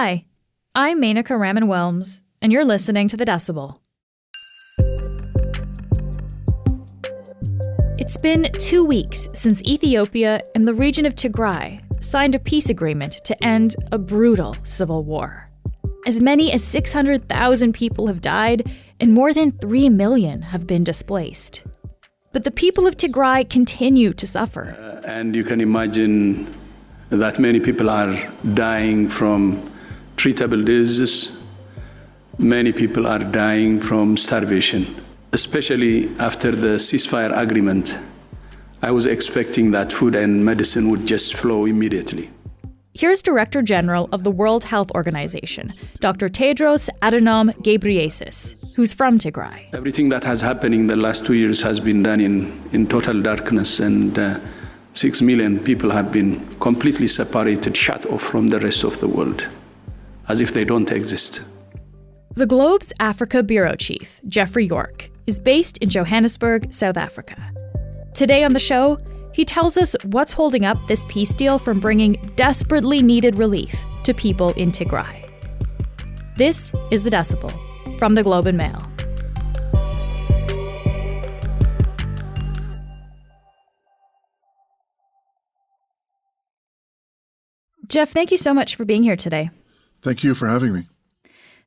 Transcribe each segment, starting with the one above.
Hi, I'm Menaka Raman Wilms, and you're listening to The Decibel. It's been two weeks since Ethiopia and the region of Tigray signed a peace agreement to end a brutal civil war. As many as 600,000 people have died, and more than 3 million have been displaced. But the people of Tigray continue to suffer. Uh, and you can imagine that many people are dying from treatable diseases. Many people are dying from starvation, especially after the ceasefire agreement. I was expecting that food and medicine would just flow immediately. Here's Director General of the World Health Organization, Dr. Tedros Adhanom Ghebreyesus, who's from Tigray. Everything that has happened in the last two years has been done in, in total darkness, and uh, six million people have been completely separated, shut off from the rest of the world, as if they don't exist. The Globe's Africa Bureau Chief, Geoffrey York, is based in Johannesburg, South Africa. Today on the show, he tells us what's holding up this peace deal from bringing desperately needed relief to people in Tigray. This is The Decibel from the Globe and Mail. Jeff, thank you so much for being here today. Thank you for having me.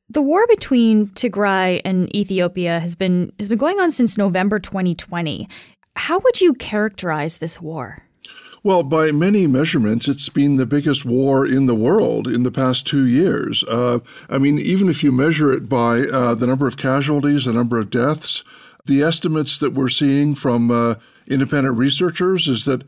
The war between Tigray and Ethiopia has been has been going on since November 2020. How would you characterize this war? Well, by many measurements, it's been the biggest war in the world in the past two years. Uh, I mean, even if you measure it by uh, the number of casualties, the number of deaths, the estimates that we're seeing from uh, independent researchers is that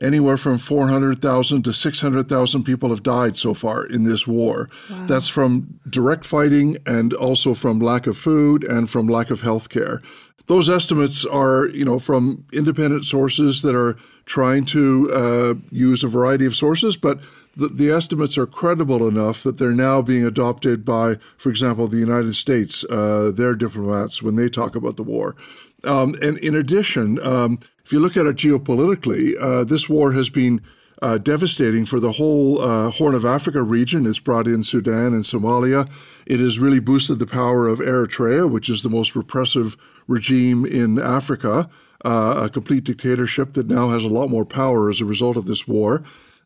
anywhere from 400,000 to 600,000 people have died so far in this war. Wow. That's from direct fighting and also from lack of food and from lack of health care. Those estimates are, you know, from independent sources that are trying to uh, use a variety of sources, but the, the, estimates are credible enough that they're now being adopted by, for example, the United States, uh, their diplomats when they talk about the war. Um, and in addition, um, if you look at it geopolitically, uh, this war has been uh, devastating for the whole uh, Horn of Africa region. It's brought in Sudan and Somalia. It has really boosted the power of Eritrea, which is the most repressive regime in Africa, uh, a complete dictatorship that now has a lot more power as a result of this war.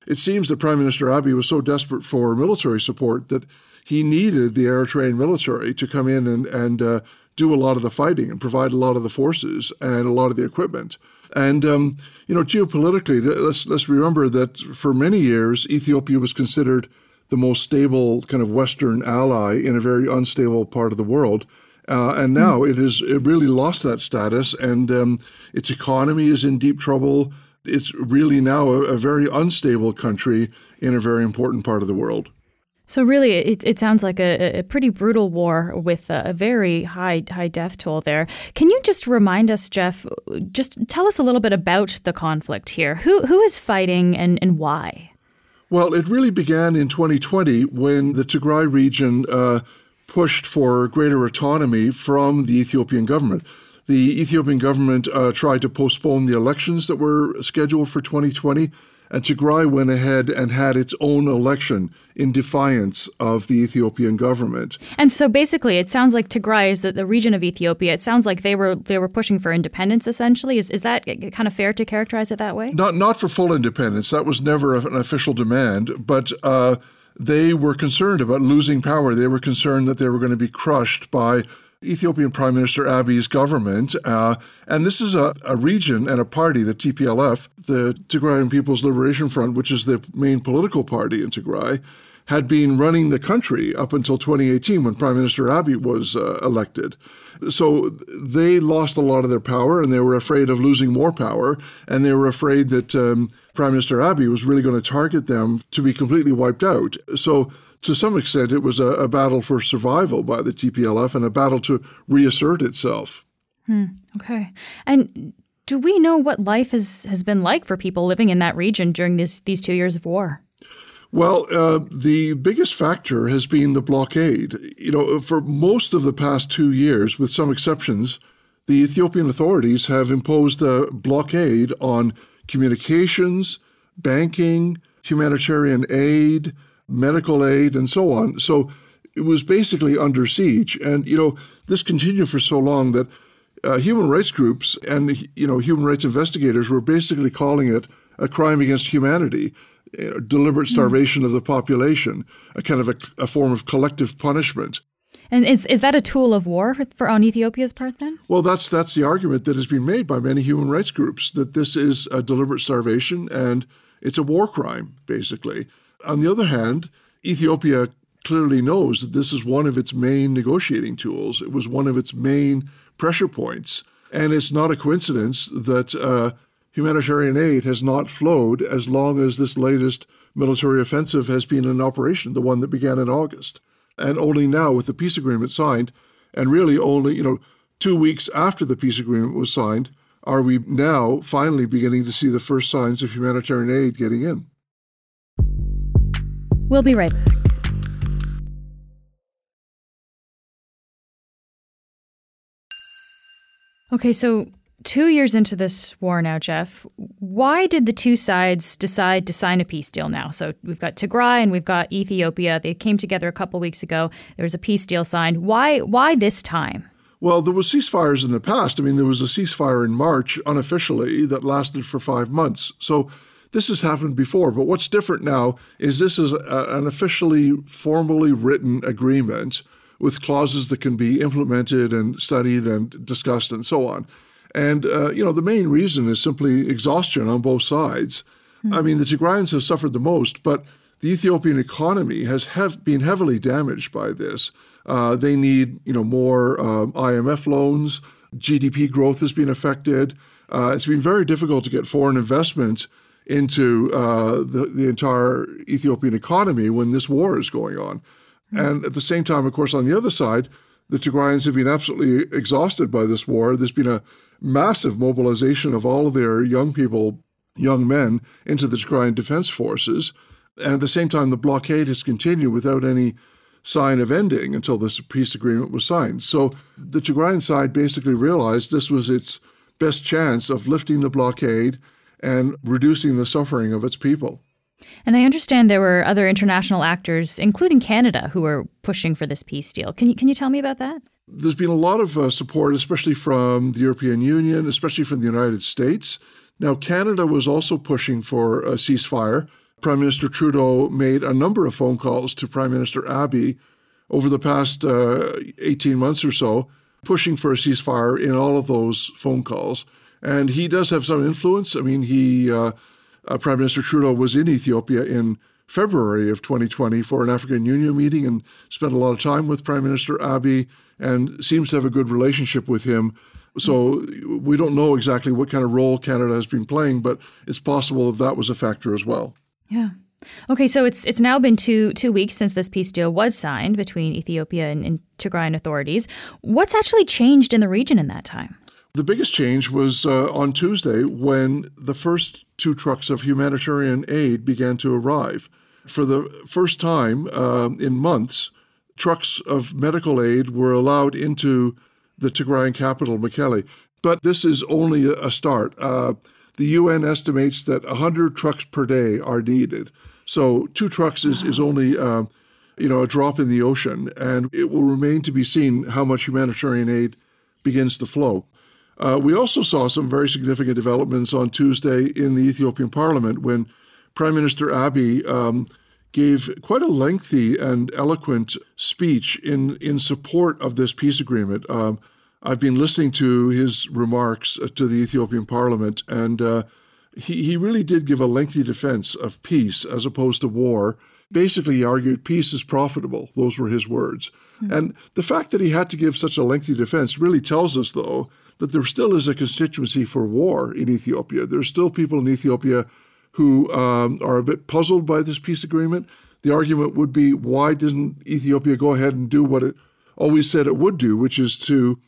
It seems that Prime Minister Abiy was so desperate for military support that he needed the Eritrean military to come in and, and uh, do a lot of the fighting and provide a lot of the forces and a lot of the equipment. And um, you know, geopolitically, let's let's remember that for many years Ethiopia was considered the most stable kind of Western ally in a very unstable part of the world. Uh, and now mm. it is it really lost that status, and um, its economy is in deep trouble. It's really now a, a, very unstable country in a very important part of the world. So really, it, it sounds like a, a pretty brutal war with a, a, very high high death toll there. Can you just remind us, Jeff? Just tell us a little bit about the conflict here. Who who is fighting and, and why? Well, it really began in 2020 when the Tigray region. Uh, pushed for greater autonomy from the Ethiopian government. The Ethiopian government uh, tried to postpone the elections that were scheduled for 2020, and Tigray went ahead and had its own election in defiance of the Ethiopian government. And so basically it sounds like Tigray is the, the region of Ethiopia. It sounds like they were they were pushing for independence essentially. Is is that kind of fair to characterize it that way? Not not for full independence. That was never an official demand, but uh, they were concerned about losing power. They were concerned that they were going to be crushed by Ethiopian Prime Minister Abiy's government. Uh, and this is a, a, region and a party, the TPLF, the Tigrayan People's Liberation Front, which is the main political party in Tigray, had been running the country up until 2018 when Prime Minister Abiy was uh, elected. So they lost a lot of their power and they were afraid of losing more power. And they were afraid that um, Prime Minister Abiy was really going to target them to be completely wiped out. So, to some extent, it was a, a battle for survival by the TPLF and a battle to reassert itself. Hmm, okay. And do we know what life has, has been like for people living in that region during this, these two years of war? Well, uh, the biggest factor has been the blockade. You know, for most of the past two years, with some exceptions, the Ethiopian authorities have imposed a blockade on communications, banking, humanitarian aid, medical aid, and so on. So it was basically under siege. And, you know, this continued for so long that uh, human rights groups and, you know, human rights investigators were basically calling it a crime against humanity, deliberate hmm. starvation mm. of the population, a kind of a, a form of collective punishment. And is is that a tool of war for on Ethiopia's part then? Well, that's that's the argument that has been made by many human rights groups that this is a deliberate starvation and it's a war crime basically. On the other hand, Ethiopia clearly knows that this is one of its main negotiating tools. It was one of its main pressure points, and it's not a coincidence that uh, humanitarian aid has not flowed as long as this latest military offensive has been in operation, the one that began in August and only now with the peace agreement signed, and really only, you know, two weeks after the peace agreement was signed, are we now finally beginning to see the first signs of humanitarian aid getting in. We'll be right back. Okay, so two years into this war now, Jeff, why did the two sides decide to sign a peace deal now? So we've got Tigray and we've got Ethiopia. They came together a couple weeks ago. There was a peace deal signed. Why? Why this time? Well, there were ceasefires in the past. I mean, there was a ceasefire in March unofficially that lasted for five months. So this has happened before. But what's different now is this is a, an officially, formally written agreement with clauses that can be implemented and studied and discussed and so on. And, uh, you know, the main reason is simply exhaustion on both sides. Mm-hmm. I mean, the Tigrayans have suffered the most, but the Ethiopian economy has have been heavily damaged by this. Uh, they need, you know, more um, IMF loans. GDP growth has been affected. Uh, it's been very difficult to get foreign investment into uh, the, the entire Ethiopian economy when this war is going on. Mm-hmm. And at the same time, of course, on the other side, the Tigrayans have been absolutely exhausted by this war. There's been a massive mobilization of all of their young people, young men, into the Tigrayan Defense Forces. And at the same time, the blockade has continued without any sign of ending until this peace agreement was signed. So the Tigrayan side basically realized this was its best chance of lifting the blockade and reducing the suffering of its people. And I understand there were other international actors, including Canada, who were pushing for this peace deal. Can you can you tell me about that? There's been a lot of uh, support, especially from the European Union, especially from the United States. Now, Canada was also pushing for a ceasefire. Prime Minister Trudeau made a number of phone calls to Prime Minister Abiy over the past uh, 18 months or so, pushing for a ceasefire in all of those phone calls. And he does have some influence. I mean, he, uh, uh, Prime Minister Trudeau was in Ethiopia in February of 2020 for an African Union meeting and spent a lot of time with Prime Minister Abiy and seems to have a good relationship with him. So we don't know exactly what kind of role Canada has been playing, but it's possible that that was a factor as well. Yeah. Okay, so it's it's now been two two weeks since this peace deal was signed between Ethiopia and, and Tigrayan authorities. What's actually changed in the region in that time? The biggest change was uh, on Tuesday when the first two trucks of humanitarian aid began to arrive. For the first time uh, in months, trucks of medical aid were allowed into the Tigrayan capital, Mekele. But this is only a start. Uh, the UN estimates that 100 trucks per day are needed. So two trucks is, is only, uh, you know, a drop in the ocean, and it will remain to be seen how much humanitarian aid begins to flow. Uh, we also saw some very significant developments on Tuesday in the Ethiopian parliament when Prime Minister Abiy um, gave quite a lengthy and eloquent speech in, in support of this peace agreement. Um, I've been listening to his remarks uh, to the Ethiopian parliament, and uh, he, he really did give a lengthy defense of peace as opposed to war. Basically, he argued peace is profitable. Those were his words. Mm-hmm. And the fact that he had to give such a lengthy defense really tells us, though, that there still is a constituency for war in Ethiopia. There are still people in Ethiopia who um, are a bit puzzled by this peace agreement. The argument would be why didn't Ethiopia go ahead and do what it always said it would do, which is to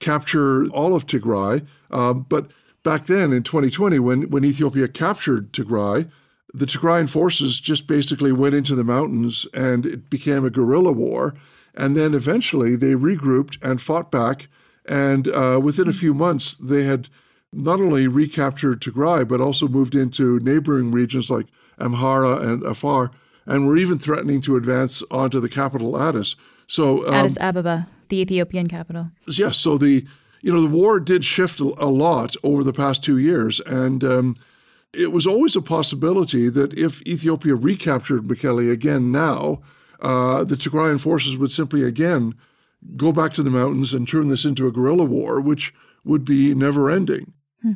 capture all of Tigray? Um, but back then in 2020, when, when Ethiopia captured Tigray, the Tigrayan forces just basically went into the mountains and it became a guerrilla war. And then eventually they regrouped and fought back. And uh, within a few months, they had not only recaptured Tigray, but also moved into neighboring regions like Amhara and Afar. and were even threatening to advance onto the capital Addis. So um, Addis Ababa, the Ethiopian capital. Yes. So the you know the war did shift a, lot over the past two years, and um, it was always a possibility that if Ethiopia recaptured Mekele again now, uh, the Tigrayan forces would simply again go back to the mountains and turn this into a guerrilla war, which would be never ending. Hmm.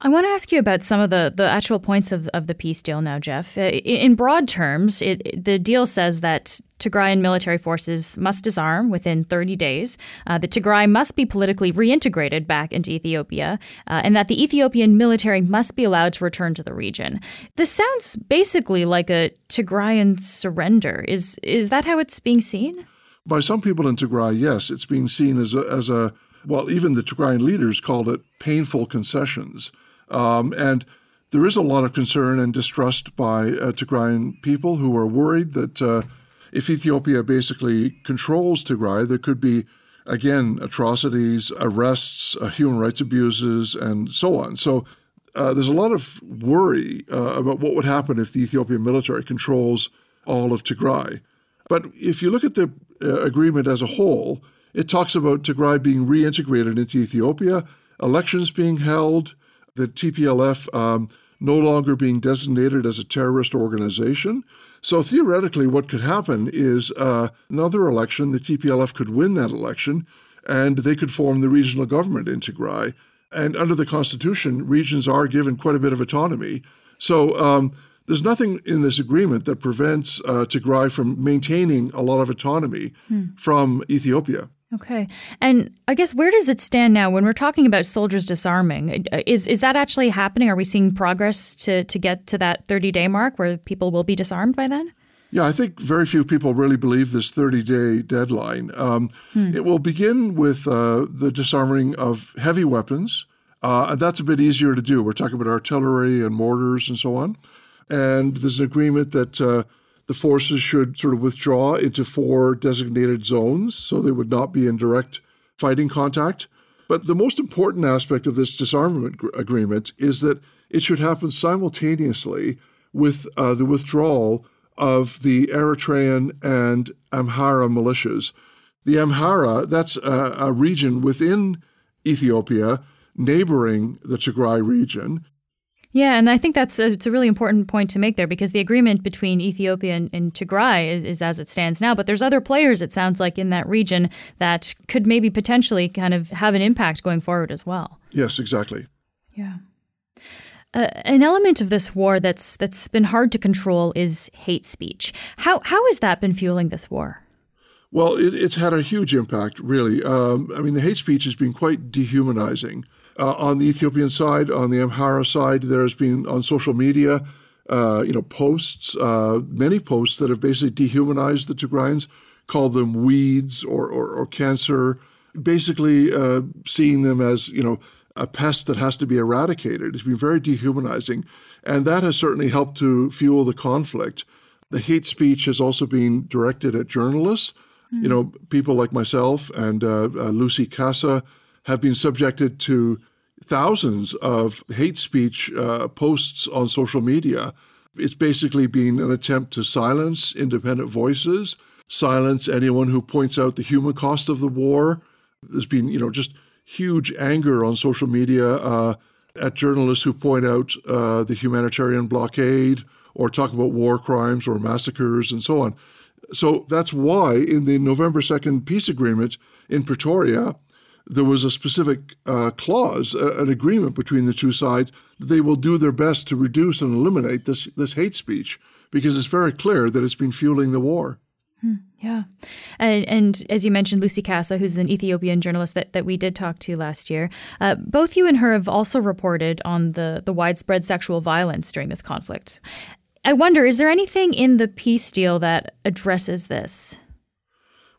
I want to ask you about some of the, the actual points of, of the peace deal now, Jeff. In broad terms, it, the deal says that Tigrayan military forces must disarm within 30 days, uh, that Tigray must be politically reintegrated back into Ethiopia, uh, and that the Ethiopian military must be allowed to return to the region. This sounds basically like a Tigrayan surrender. Is, is that how it's being seen? By some people in Tigray, yes, it's being seen as a, as a well, even the Tigrayan leaders called it painful concessions. Um, and there is a lot of concern and distrust by uh, Tigrayan people who are worried that uh, if Ethiopia basically controls Tigray, there could be, again, atrocities, arrests, uh, human rights abuses, and so on. So uh, there's a lot of worry uh, about what would happen if the Ethiopian military controls all of Tigray. But if you look at the uh, agreement as a whole, it talks about Tigray being reintegrated into Ethiopia, elections being held, the TPLF um, no longer being designated as a terrorist organization. So theoretically, what could happen is uh, another election, the TPLF could win that election, and they could form the regional government in Tigray. And under the Constitution, regions are given quite a bit of autonomy. So um, there's nothing in this agreement that prevents uh, Tigray from maintaining a lot of autonomy hmm. from Ethiopia. Okay. And I guess where does it stand now when we're talking about soldiers disarming? Is is that actually happening? Are we seeing progress to, to get to that 30 day mark where people will be disarmed by then? Yeah, I think very few people really believe this 30 day deadline. Um, hmm. It will begin with uh, the disarming of heavy weapons. Uh, and that's a bit easier to do. We're talking about artillery and mortars and so on. And there's an agreement that uh, the forces should sort of withdraw into four designated zones so they would not be in direct fighting contact. But the most important aspect of this disarmament agreement is that it should happen simultaneously with uh, the withdrawal of the Eritrean and Amhara militias. The Amhara, that's a, a region within Ethiopia neighboring the Tigray region. Yeah, and I think that's a, it's a really important point to make there because the agreement between Ethiopia and, and Tigray is, is, as it stands now. But there's other players, it sounds like, in that region that could maybe potentially kind of have an impact going forward as well. Yes, exactly. Yeah. Uh, an element of this war that's that's been hard to control is hate speech. How how has that been fueling this war? Well, it, it's had a huge impact, really. Um, I mean, the hate speech has been quite dehumanizing. Uh, on the Ethiopian side, on the Amhara side, there has been on social media, uh, you know, posts, uh, many posts that have basically dehumanized the Tigrayans, called them weeds or, or, or cancer, basically uh, seeing them as, you know, a pest that has to be eradicated. It's been very dehumanizing. And that has certainly helped to fuel the conflict. The hate speech has also been directed at journalists. Mm-hmm. You know, people like myself and uh, uh, Lucy Kassa, have been subjected to thousands of hate speech uh, posts on social media. It's basically been an attempt to silence independent voices, silence anyone who points out the human cost of the war. There's been, you know, just huge anger on social media uh, at journalists who point out uh, the humanitarian blockade or talk about war crimes or massacres and so on. So that's why in the November 2nd peace agreement in Pretoria, there was a specific uh, clause, an agreement between the two sides that they will do their best to reduce and eliminate this this hate speech because it's very clear that it's been fueling the war. Hmm, yeah. And, and, as you mentioned, Lucy Kassa, who's an Ethiopian journalist that, that we did talk to last year, uh, both you and her have also reported on the, the widespread sexual violence during this conflict. I wonder, is there anything in the peace deal that addresses this?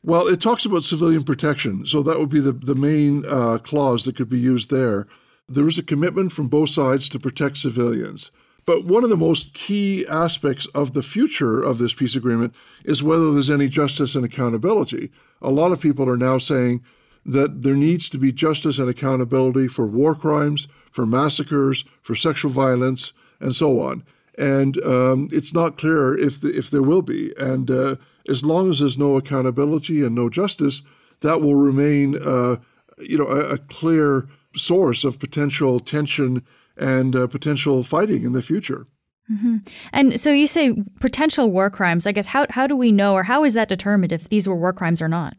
Well, it talks about civilian protection, so that would be the, the main uh, clause that could be used there. There is a commitment from both sides to protect civilians. But one of the most key aspects of the future of this peace agreement is whether there's any justice and accountability. A lot of people are now saying that there needs to be justice and accountability for war crimes, for massacres, for sexual violence, and so on. And um, it's not clear if the, if there will be. And uh, as long as there's no accountability and no justice, that will remain, uh, you know, a, a, clear source of potential tension and uh, potential fighting in the future. Mm-hmm. And so you say potential war crimes. I guess how how do we know, or how is that determined if these were war crimes or not?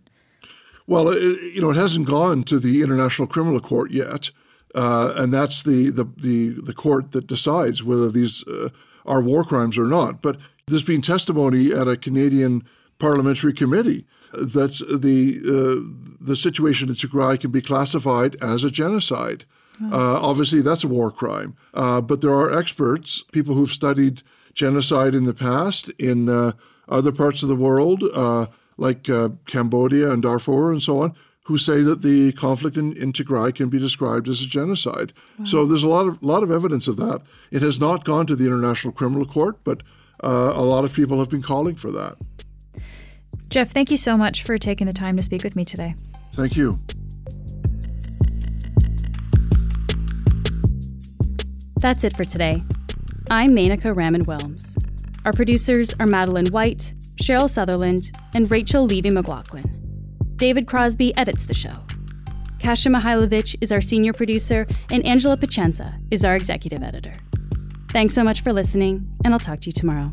Well, it, you know, it hasn't gone to the International Criminal Court yet, uh, and that's the, the the the court that decides whether these uh, are war crimes or not. But there's been testimony at a Canadian parliamentary committee that the uh, the situation in Tigray can be classified as a genocide. Uh, obviously, that's a war crime. Uh, but there are experts, people who've studied genocide in the past in uh, other parts of the world, uh, like uh, Cambodia and Darfur and so on, who say that the conflict in, in Tigray can be described as a genocide. Wow. So there's a lot of lot of evidence of that. It has not gone to the International Criminal Court, but uh, a lot of people have been calling for that. Jeff, thank you so much for taking the time to speak with me today. Thank you. That's it for today. I'm Menaka Raman Wilms. Our producers are Madeline White, Cheryl Sutherland, and Rachel Levy McLaughlin. David Crosby edits the show. Kasia Mihailovic is our senior producer, and Angela Pacienza is our executive editor. Thanks so much for listening, and I'll talk to you tomorrow.